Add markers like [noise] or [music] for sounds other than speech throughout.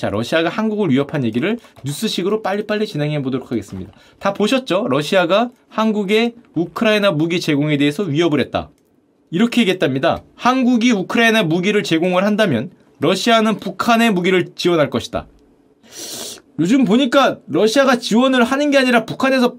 자, 러시아가 한국을 위협한 얘기를 뉴스식으로 빨리빨리 진행해 보도록 하겠습니다. 다 보셨죠? 러시아가 한국의 우크라이나 무기 제공에 대해서 위협을 했다. 이렇게 얘기했답니다. 한국이 우크라이나 무기를 제공을 한다면 러시아는 북한의 무기를 지원할 것이다. 요즘 보니까 러시아가 지원을 하는 게 아니라 북한에서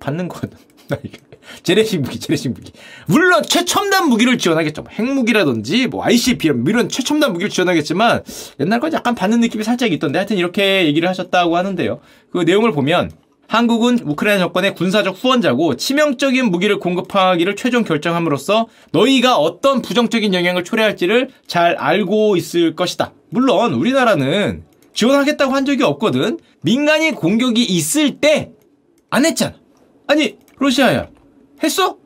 받는 거거든. [laughs] 재래식 무기, 재래식 무기. 물론 최첨단 무기를 지원하겠죠. 뭐 핵무기라든지 뭐 ICBM 이런 최첨단 무기를 지원하겠지만 옛날 건 약간 받는 느낌이 살짝 있던데 하여튼 이렇게 얘기를 하셨다고 하는데요. 그 내용을 보면 한국은 우크라이나 정권의 군사적 후원자고 치명적인 무기를 공급하기를 최종 결정함으로써 너희가 어떤 부정적인 영향을 초래할지를 잘 알고 있을 것이다. 물론 우리나라는 지원하겠다고 한 적이 없거든. 민간인 공격이 있을 때 안 했잖아. 아니 러시아야 했어?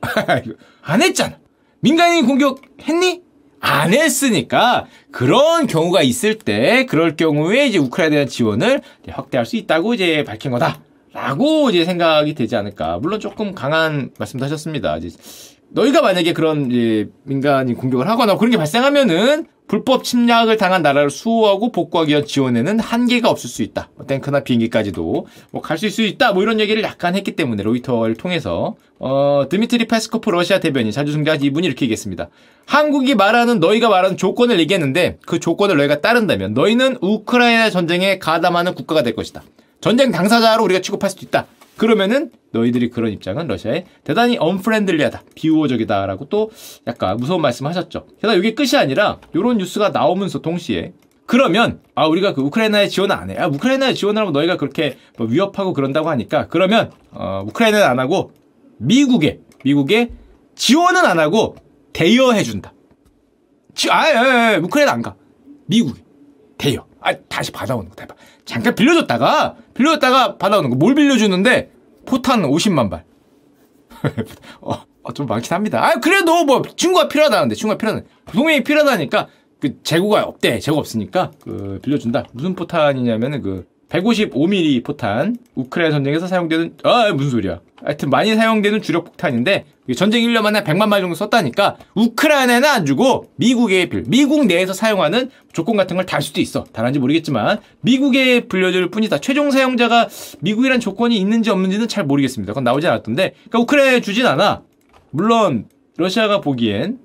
[laughs] 안 했잖아. 민간인 공격했니? 안 했으니까 그런 경우가 있을 때 그럴 경우에 이제 우크라이나에 대한 지원을 확대할 수 있다고 이제 밝힌 거다. 라고 이제 생각이 되지 않을까. 물론 조금 강한 말씀도 하셨습니다. 이제 너희가 만약에 그런 이제 민간인 공격을 하거나 그런 게 발생하면은 불법 침략을 당한 나라를 수호하고 복구하기 위한 지원에는 한계가 없을 수 있다. 뭐 탱크나 비행기까지도 뭐 갈 수 있을 수 있다. 뭐 이런 얘기를 약간 했기 때문에 로이터를 통해서 어 드미트리 페스코프 러시아 대변인 자주 등장한 이분이 이렇게 얘기했습니다. 한국이 말하는 너희가 말하는 조건을 얘기했는데 그 조건을 너희가 따른다면 너희는 우크라이나 전쟁에 가담하는 국가가 될 것이다. 전쟁 당사자로 우리가 취급할 수도 있다. 그러면은 너희들이 그런 입장은 러시아에 대단히 언프렌들리하다, 비우호적이다라고 또 약간 무서운 말씀하셨죠. 게다가 이게 끝이 아니라 이런 뉴스가 나오면서 동시에 그러면 아 우리가 그 우크라이나에 지원 안 해. 아 우크라이나에 지원을 하면 너희가 그렇게 뭐 위협하고 그런다고 하니까 그러면 어 우크라이나는 안 하고 미국에 미국에 지원은 안 하고 대여해 준다. 아, 예, 예, 예, 우크라이나 안 가. 미국에 대여. 아 다시 받아오는 거 대박. 잠깐 빌려줬다가 빌려줬다가 받아오는 거. 뭘 빌려주는데 포탄 50만 발. [laughs] 어, 어, 좀 많긴 합니다. 아 그래도 뭐 친구가 필요하다는데 친구가 필요하다. 동맹이 필요하다니까 그 재고가 없대. 재고 없으니까 그 빌려준다. 무슨 포탄이냐면은 그 155mm 포탄 우크라이나 전쟁에서 사용되는 아 무슨 소리야. 하여튼 많이 사용되는 주력 폭탄인데 전쟁 1년 만에 100만 발 정도 썼다니까 우크라이나는 안 주고 미국에 빌 미국 내에서 사용하는 조건 같은 걸 달 수도 있어. 달한지 모르겠지만 미국에 불려줄 뿐이다. 최종 사용자가 미국이란 조건이 있는지 없는지는 잘 모르겠습니다. 그건 나오지 않았던데. 그러니까 우크라이나에 주진 않아. 물론 러시아가 보기엔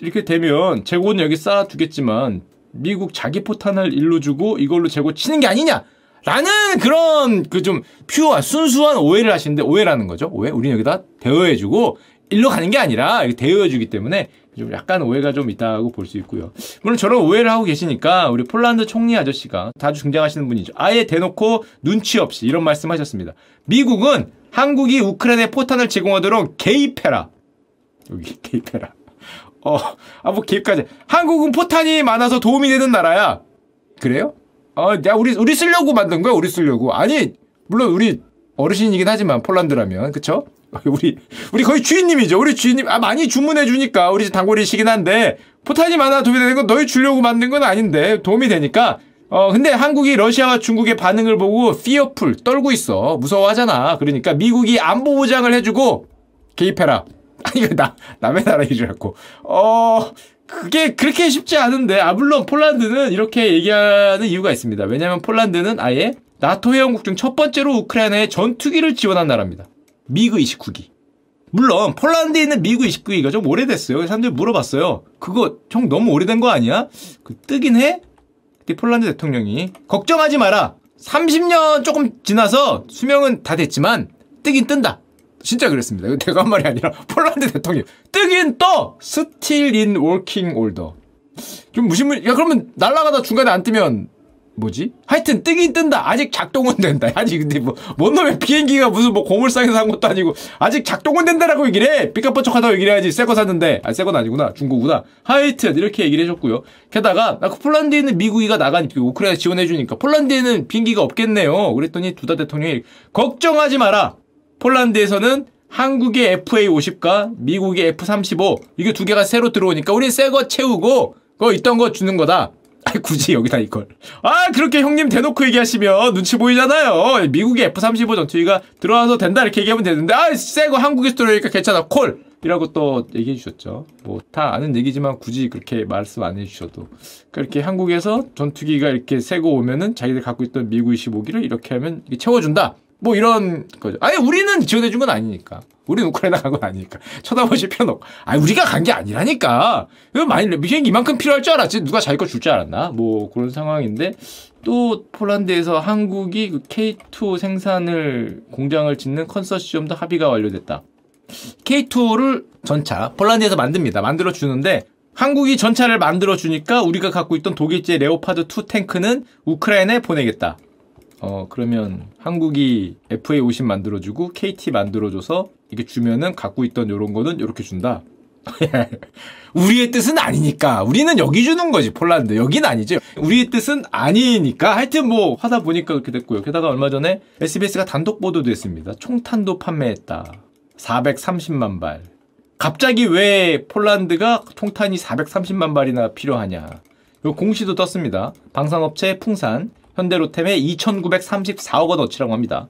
이렇게 되면 재고는 여기 쌓아두겠지만 미국 자기 포탄을 일로 주고 이걸로 재고 치는 게 아니냐? 라는 그런 그 좀 pure한 순수한 오해를 하시는데 오해라는 거죠. 오해? 우리는 여기다 대여해주고 일로 가는 게 아니라 대여해주기 때문에 좀 약간 오해가 좀 있다고 볼 수 있고요. 물론 저런 오해를 하고 계시니까 우리 폴란드 총리 아저씨가 자주 등장하시는 분이죠. 아예 대놓고 눈치 없이 이런 말씀하셨습니다. 미국은 한국이 우크라이나에 포탄을 제공하도록 개입해라. 여기 [laughs] 개입해라. 어, 아, 뭐, 개입까지. 한국은 포탄이 많아서 도움이 되는 나라야. 그래요? 어, 야, 우리, 우리 쓰려고 만든 거야, 우리 쓰려고. 아니, 물론 우리 어르신이긴 하지만, 폴란드라면. 그쵸? [laughs] 우리, 우리 거의 주인님이죠. 우리 주인님, 아, 많이 주문해주니까, 우리 단골이시긴 한데, 포탄이 많아 도움이 되는 건 너희 주려고 만든 건 아닌데, 도움이 되니까, 어, 근데 한국이 러시아와 중국의 반응을 보고, 피어풀, 떨고 있어. 무서워하잖아. 그러니까 미국이 안보 보장을 해주고, 개입해라. [laughs] 이거 나, 남의 나라 일이라고. 어, 그게 그렇게 쉽지 않은데, 아, 물론 폴란드는 이렇게 얘기하는 이유가 있습니다. 왜냐면 폴란드는 아예 나토 회원국 중 첫 번째로 우크라이나에 전투기를 지원한 나라입니다. 미그 29기. 물론 폴란드에 있는 미그 29기가 좀 오래됐어요. 사람들이 물어봤어요. 그거 형 너무 오래된 거 아니야? 그 뜨긴 해? 그때 폴란드 대통령이 걱정하지 마라. 30년 조금 지나서 수명은 다 됐지만 뜨긴 뜬다. 진짜 그랬습니다. 내가 한 말이 아니라 [laughs] 폴란드 대통령. 뜨긴 떠! still in working order. 좀 무시물, 야, 그러면 날아가다 중간에 안 뜨면 뭐지? 하여튼 뜨긴 뜬다. 아직 작동은 된다. [laughs] 아직 근데 뭐, 뭔 놈의 비행기가 무슨 뭐 고물상에서 산 것도 아니고, 아직 작동은 된다라고 얘기를 해. 삐까뻔쩍하다고 얘기를 해야지. 새 거 샀는데. 아, 새 건 아니구나. 중고구나. 하여튼, 이렇게 얘기를 해줬고요. 게다가, 미그 폴란드에 있는 미그기가 나가니까, 우크라이나 지원해주니까, 폴란드에는 비행기가 없겠네요. 그랬더니 두다 대통령이, 걱정하지 마라. 폴란드에서는 한국의 FA50과 미국의 F35 이게 두 개가 새로 들어오니까 우리 새거 채우고 그거 있던 거 주는 거다. 아 굳이 여기다 이걸. 아 그렇게 형님 대놓고 얘기하시면 눈치 보이잖아요. 미국의 F35 전투기가 들어와서 된다 이렇게 얘기하면 되는데 아새 거 한국에서 들어오니까 괜찮아 콜. 이라고 또 얘기해 주셨죠. 뭐 다 아는 얘기지만 굳이 그렇게 말씀 안 해주셔도 그렇게 한국에서 전투기가 이렇게 세고 오면은 자기들 갖고 있던 미국 25기를 이렇게 하면 채워준다. 뭐 이런 거죠. 아니 우리는 지원해 준 건 아니니까. 우리는 우크라이나 간 건 아니니까. 쳐다보실 필요는 없고. 아니 우리가 간 게 아니라니까. 이거 많이 비행기 이만큼 필요할 줄 알았지. 누가 자기 거 줄 줄 알았나? 뭐 그런 상황인데 또 폴란드에서 한국이 그 K2 생산을 공장을 짓는 컨소시엄도 합의가 완료됐다. K2를 전차 폴란드에서 만듭니다. 만들어 주는데 한국이 전차를 만들어 주니까 우리가 갖고 있던 독일제 레오파드 2 탱크는 우크라이나에 보내겠다. 어 그러면 한국이 FA50 만들어주고 KT 만들어줘서 이게 주면은 갖고 있던 요런 거는 요렇게 준다. [laughs] 우리의 뜻은 아니니까. 우리는 여기 주는 거지 폴란드. 여기는 아니죠 우리의 뜻은 아니니까. 하여튼 뭐 하다 보니까 그렇게 됐고요. 게다가 얼마 전에 SBS가 단독 보도도 했습니다. 총탄도 판매했다. 430만 발. 갑자기 왜 폴란드가 총탄이 430만 발이나 필요하냐. 요 공시도 떴습니다. 방산업체 풍산 현대로템에 2,934억 원어치라고 합니다.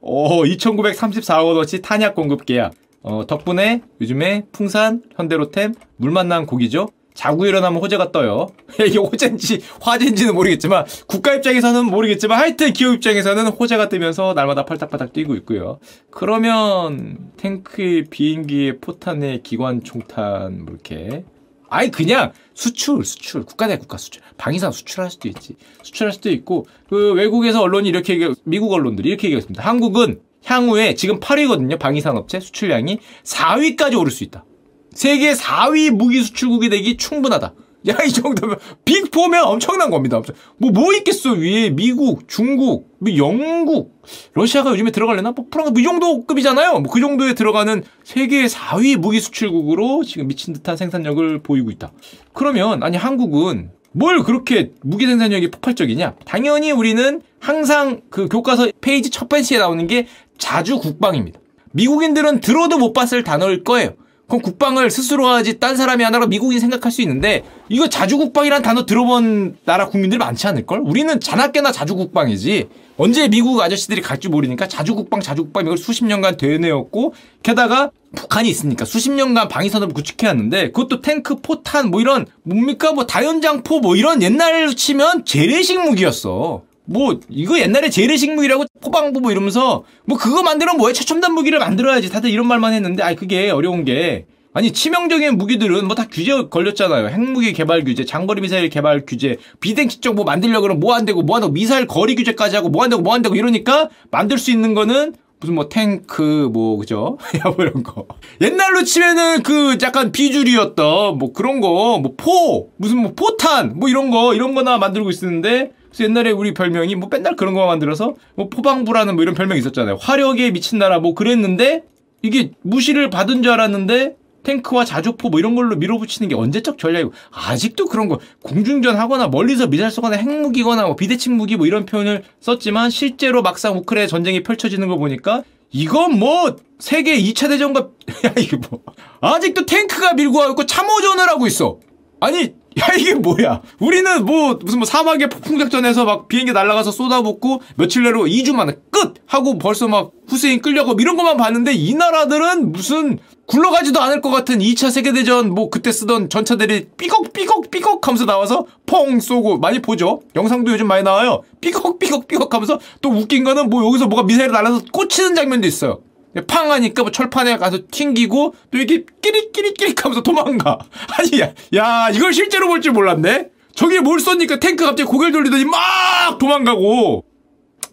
오, 2,934억 원어치 탄약 공급 계약. 어, 덕분에 요즘에 풍산, 현대로템, 물 만난 고기죠. 자고 일어나면 호재가 떠요. [laughs] 이게 호재인지 화재인지는 모르겠지만 국가 입장에서는 모르겠지만 하여튼 기업 입장에서는 호재가 뜨면서 날마다 팔딱팔딱 뛰고 있고요. 그러면 탱크의 비행기의 포탄의 기관 총탄 뭐 이렇게 아니 그냥 수출 수출. 국가 대 국가 수출. 방위산 수출할 수도 있지. 수출할 수도 있고 그 외국에서 언론이 이렇게 얘기 미국 언론들이 이렇게 얘기했습니다. 한국은 향후에 지금 8위거든요. 방위산 업체 수출량이 4위까지 오를 수 있다. 세계 4위 무기 수출국이 되기 충분하다 야, 이 정도면, 빅4면 엄청난 겁니다. 뭐, 뭐 있겠어, 위에. 미국, 중국, 뭐 영국, 러시아가 요즘에 들어갈려나? 뭐, 프랑스, 뭐, 이 정도급이잖아요. 뭐, 그 정도에 들어가는 세계 4위 무기 수출국으로 지금 미친 듯한 생산력을 보이고 있다. 그러면, 아니, 한국은 뭘 그렇게 무기 생산력이 폭발적이냐? 당연히 우리는 항상 그 교과서 페이지 첫 번째에 나오는 게 자주 국방입니다. 미국인들은 들어도 못 봤을 단어일 거예요. 그럼 국방을 스스로 하지 딴 사람이 하나로 미국이 생각할 수 있는데 이거 자주국방이란 단어 들어본 나라 국민들이 많지 않을걸? 우리는 자나깨나 자주국방이지. 언제 미국 아저씨들이 갈지 모르니까 자주국방 자주국방 이걸 수십 년간 되뇌었고 게다가 북한이 있으니까 수십 년간 방위산업을 구축해왔는데 그것도 탱크 포탄 뭐 이런 뭡니까? 뭐 다연장포 뭐 이런 옛날로 치면 재래식 무기였어 뭐 이거 옛날에 재래식 무기라고 포방부 뭐 이러면서 뭐 그거 만들면 뭐해 최첨단 무기를 만들어야지 다들 이런 말만 했는데 아니 그게 어려운 게 아니 치명적인 무기들은 뭐 다 규제 걸렸잖아요. 핵무기 개발 규제, 장거리 미사일 개발 규제, 비대칭적 뭐 만들려고 그러면 뭐 안 되고 뭐 한다고 미사일 거리 규제까지 하고 뭐 안 되고 뭐 안 되고 이러니까 만들 수 있는 거는 무슨 뭐 탱크 뭐 그죠? [laughs] 야 뭐 이런 거. 옛날로 치면은 그 약간 비주류였던 뭐 그런 거, 뭐 포, 무슨 뭐 포탄 뭐 이런 거 이런 거나 만들고 있었는데 그래서 옛날에 우리 별명이 뭐 맨날 그런 거 만들어서 뭐 포방부라는 뭐 이런 별명이 있었잖아요. 화력에 미친 나라 뭐 그랬는데 이게 무시를 받은 줄 알았는데 탱크와 자주포 뭐 이런 걸로 밀어붙이는 게 언제적 전략이고 아직도 그런 거 공중전 하거나 멀리서 미사일 쏘거나 핵무기거나 뭐 비대칭 무기 뭐 이런 표현을 썼지만 실제로 막상 우크라이나 전쟁이 펼쳐지는 거 보니까 이건 뭐 세계 2차 대전과 [laughs] 야 이게 뭐 아직도 탱크가 밀고 와고 참호전을 하고 있어. 아니 야 이게 뭐야? 우리는 뭐 무슨 뭐 사막의 폭풍 작전에서 막 비행기 날아가서 쏟아붓고 며칠 내로 2주 만에 끝! 하고 벌써 막 후세인 끌려고 이런 것만 봤는데 이 나라들은 무슨 굴러가지도 않을 것 같은 2차 세계대전 뭐 그때 쓰던 전차들이 삐걱 삐걱 삐걱 하면서 나와서 펑 쏘고 많이 보죠? 영상도 요즘 많이 나와요. 삐걱 삐걱 삐걱 하면서 또 웃긴 거는 뭐 여기서 뭐가 미사일 날아서 꽂히는 장면도 있어요 팡 하니까 뭐 철판에 가서 튕기고 또 이렇게 끼릭끼릭끼릭 하면서 도망가. [laughs] 아니 야, 야 이걸 실제로 볼 줄 몰랐네. 저게 뭘 쏘니까 탱크 갑자기 고개를 돌리더니 막 도망가고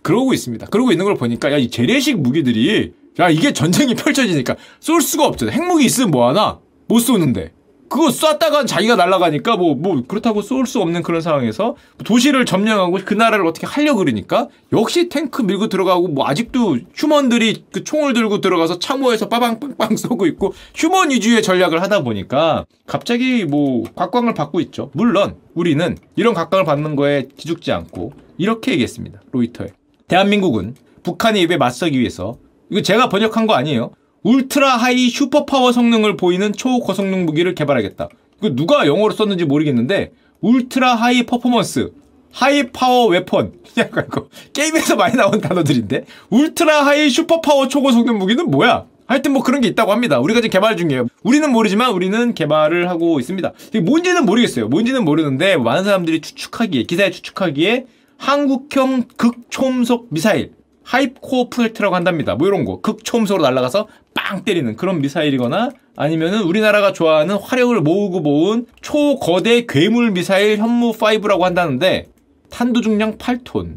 그러고 있습니다. 그러고 있는 걸 보니까 야 이 재래식 무기들이 야 이게 전쟁이 [laughs] 펼쳐지니까 쏠 수가 없잖아. 핵무기 있으면 뭐 하나 못 쏘는데 그거 쐈다가 자기가 날아가니까 뭐, 뭐, 그렇다고 쏠 수 없는 그런 상황에서 도시를 점령하고 그 나라를 어떻게 하려고 그러니까 역시 탱크 밀고 들어가고 뭐 아직도 휴먼들이 그 총을 들고 들어가서 참호에서 빠방빵빵 쏘고 있고 휴먼 위주의 전략을 하다 보니까 갑자기 뭐 각광을 받고 있죠. 물론 우리는 이런 각광을 받는 거에 기죽지 않고 이렇게 얘기했습니다. 로이터에. 대한민국은 북한의 위협에 맞서기 위해서 이거 제가 번역한 거 아니에요. ultra high super power 성능을 보이는 초고성능 무기를 개발하겠다. 그 누가 영어로 썼는지 모르겠는데 ultra high performance high power weapon [laughs] 약간 이거 게임에서 많이 나온 단어들인데 ultra high super power 초고성능 무기는 뭐야? 하여튼 뭐 그런 게 있다고 합니다. 우리가 지금 개발 중이에요. 우리는 모르지만 우리는 개발을 하고 있습니다. 뭔지는 모르겠어요. 뭔지는 모르는데 많은 사람들이 추측하기에 기사에 추측하기에 한국형 극초음속 미사일 Hycore 프로젝트라고 한답니다. 뭐 이런 거 극초음속으로 날아가서 빵 때리는 그런 미사일이거나 아니면은 우리나라가 좋아하는 화력을 모으고 모은 초거대 괴물 미사일 현무 5라고 한다는데 탄도 중량 8톤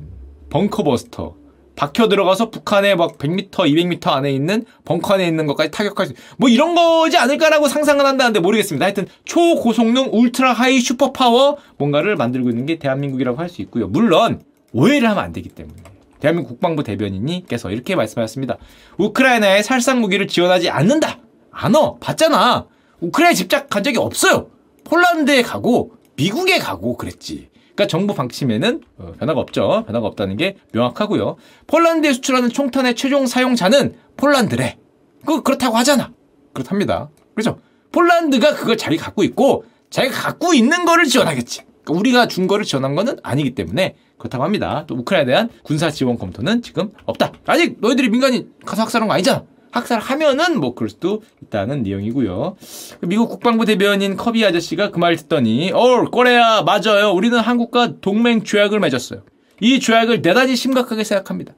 bunker buster 박혀 들어가서 북한의 막 100m, 200m 안에 있는 벙커 안에 있는 것까지 타격할 수, 뭐 이런 거지 않을까라고 상상은 한다는데 모르겠습니다. 하여튼 초고성능 ultra high super power 뭔가를 만들고 있는 게 대한민국이라고 할 수 있고요. 물론 오해를 하면 안 되기 때문에. 대한민국 국방부 대변인이께서 이렇게 말씀하셨습니다. 우크라이나에 살상 무기를 지원하지 않는다. 안 어. 봤잖아. 우크라이나 집착한 적이 없어요. 폴란드에 가고 미국에 가고 그랬지. 그러니까 정부 방침에는 어, 변화가 없죠. 변화가 없다는 게 명확하고요. 폴란드에 수출하는 총탄의 최종 사용자는 폴란드래. 그 그렇다고 하잖아. 그렇답니다. 그렇죠? 폴란드가 그걸 자기 갖고 있고 자기가 갖고 있는 거를 지원하겠지. 그러니까 우리가 준 거를 지원한 거는 아니기 때문에 그렇다고 합니다. 또 우크라이나에 대한 군사 지원 검토는 지금 없다. 아직 너희들이 민간인 가서 학살한 거 아니잖아. 학살하면은 뭐 그럴 수도 있다는 내용이고요. 미국 국방부 대변인 커비 아저씨가 그 말 듣더니 어 꼬레야 맞아요. 우리는 한국과 동맹 조약을 맺었어요. 이 조약을 대단히 심각하게 생각합니다.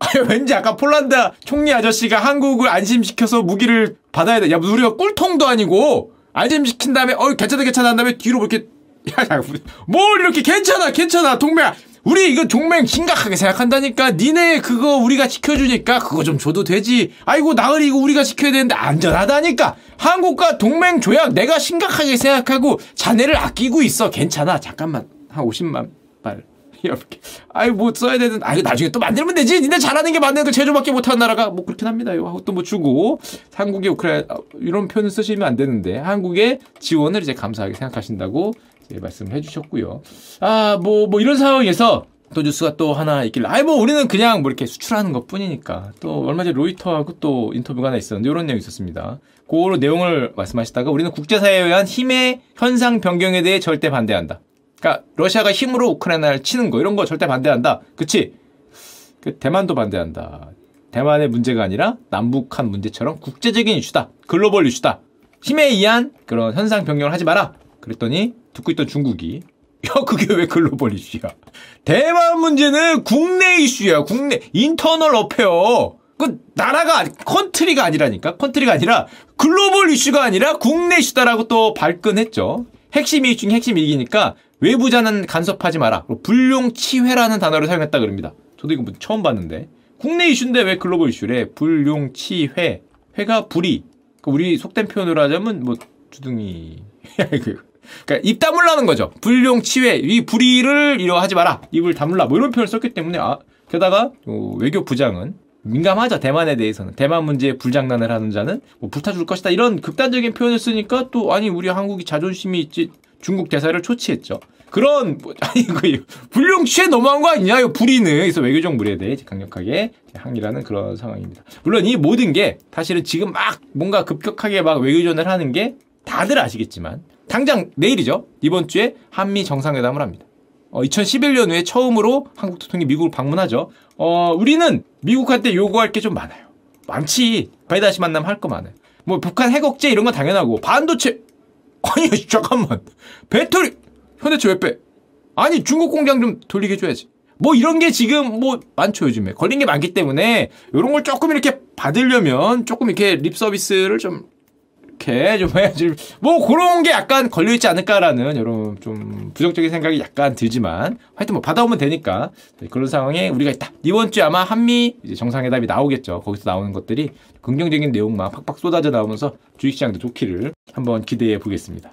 [laughs] 왠지 아까 폴란드 총리 아저씨가 한국을 안심시켜서 무기를 받아야 돼. 야, 우리가 꿀통도 아니고 안심시킨 다음에 어 괜찮다 괜찮다 한 다음에 뒤로 뭐 이렇게 야, 야, 뭘 이렇게 괜찮아 괜찮아 동맹 우리 이거 동맹 심각하게 생각한다니까. 니네 그거 우리가 지켜주니까 그거 좀 줘도 되지. 아이고 나으리 이거 우리가 지켜야 되는데 안전하다니까. 한국과 동맹 조약 내가 심각하게 생각하고 자네를 아끼고 있어. 괜찮아. 잠깐만. 한 50만 발. [laughs] 이렇게. 아이 뭐 써야 되는 아이 나중에 또 만들면 되지. 니네 잘하는 게 맞는 거 제조밖에 못하는 나라가. 뭐 그렇긴 합니다. 이거 하고 또 뭐 주고. 한국의 우크라이나 이런 표현 쓰시면 안 되는데 한국의 지원을 이제 감사하게 생각하신다고 예, 말씀을 해주셨고요. 아, 뭐, 뭐 이런 상황에서 또 뉴스가 또 하나 있길래, 아이, 뭐, 우리는 그냥 뭐 이렇게 수출하는 것 뿐이니까. 또 얼마 전에 로이터하고 또 인터뷰가 하나 있었는데, 이런 내용이 있었습니다. 그거로 내용을 말씀하시다가, 우리는 국제사회에 의한 힘의 현상 변경에 대해 절대 반대한다. 그러니까, 러시아가 힘으로 우크라이나를 치는 거, 이런 거 절대 반대한다. 그치? 그 대만도 반대한다. 대만의 문제가 아니라 남북한 문제처럼 국제적인 이슈다. 글로벌 이슈다. 힘에 의한 그런 현상 변경을 하지 마라. 그랬더니 듣고 있던 중국이 [laughs] 야 그게 왜 글로벌 이슈야? 대만 문제는 국내 이슈야. 국내 internal affair. 그 나라가 country가 아니라니까. country가 아니라 글로벌 이슈가 아니라 국내 이슈다라고 또 발끈했죠. 핵심 이슈 중 핵심 이익이니까 외부자는 간섭하지 마라. 불용치훼라는 단어를 사용했다 그럽니다. 저도 이거 뭐 처음 봤는데 국내 이슈인데 왜 글로벌 이슈래? 불용치회. 회가 불이. 그 우리 속된 표현으로 하자면 뭐 주둥이. [laughs] 그 그러니까 입 다물라는 거죠. 불용 치회 이 불의를 이러하지 마라. 입을 다물라. 뭐 이런 표현을 썼기 때문에 아 게다가 어, 외교 부장은 민감하죠 대만에 대해서는 대만 문제에 불장난을 하는 자는 뭐 불타줄 것이다 이런 극단적인 표현을 쓰니까 또 아니 우리 한국이 자존심이 있지 중국 대사를 초치했죠. 그런 뭐, [laughs] 아니 그 불용 취해 너무한 거 아니냐 이 불의는 그래서 외교적 무리에 대해 강력하게 항의라는 그런 상황입니다. 물론 이 모든 게 사실은 지금 막 뭔가 급격하게 막 외교전을 하는 게 다들 아시겠지만 당장 내일이죠. 이번 주에 한미 정상회담을 합니다. 어, 2011년 후에 처음으로 한국 대통령이 미국을 방문하죠. 어, 우리는 미국한테 요구할 게 좀 많아요. 많지. 바이다시 만나면 할 거 많아요. 뭐 북한 핵 억제 이런 건 당연하고 반도체 아니 잠깐만 배터리 현대차 왜 빼? 아니 중국 공장 좀 돌리게 해줘야지. 뭐 이런 게 지금 뭐 많죠 요즘에 걸린 게 많기 때문에 이런 걸 조금 이렇게 받으려면 조금 이렇게 립 서비스를 좀 이렇게 좀 해야지. 뭐 그런 게 약간 걸려 있지 않을까라는 여러분 좀 부정적인 생각이 약간 들지만 하여튼 뭐 받아오면 되니까 그런 상황에 우리가 있다. 이번 주에 아마 한미 정상회담이 나오겠죠. 거기서 나오는 것들이 긍정적인 내용만 팍팍 쏟아져 나오면서 주식시장도 좋기를 한번 기대해 보겠습니다.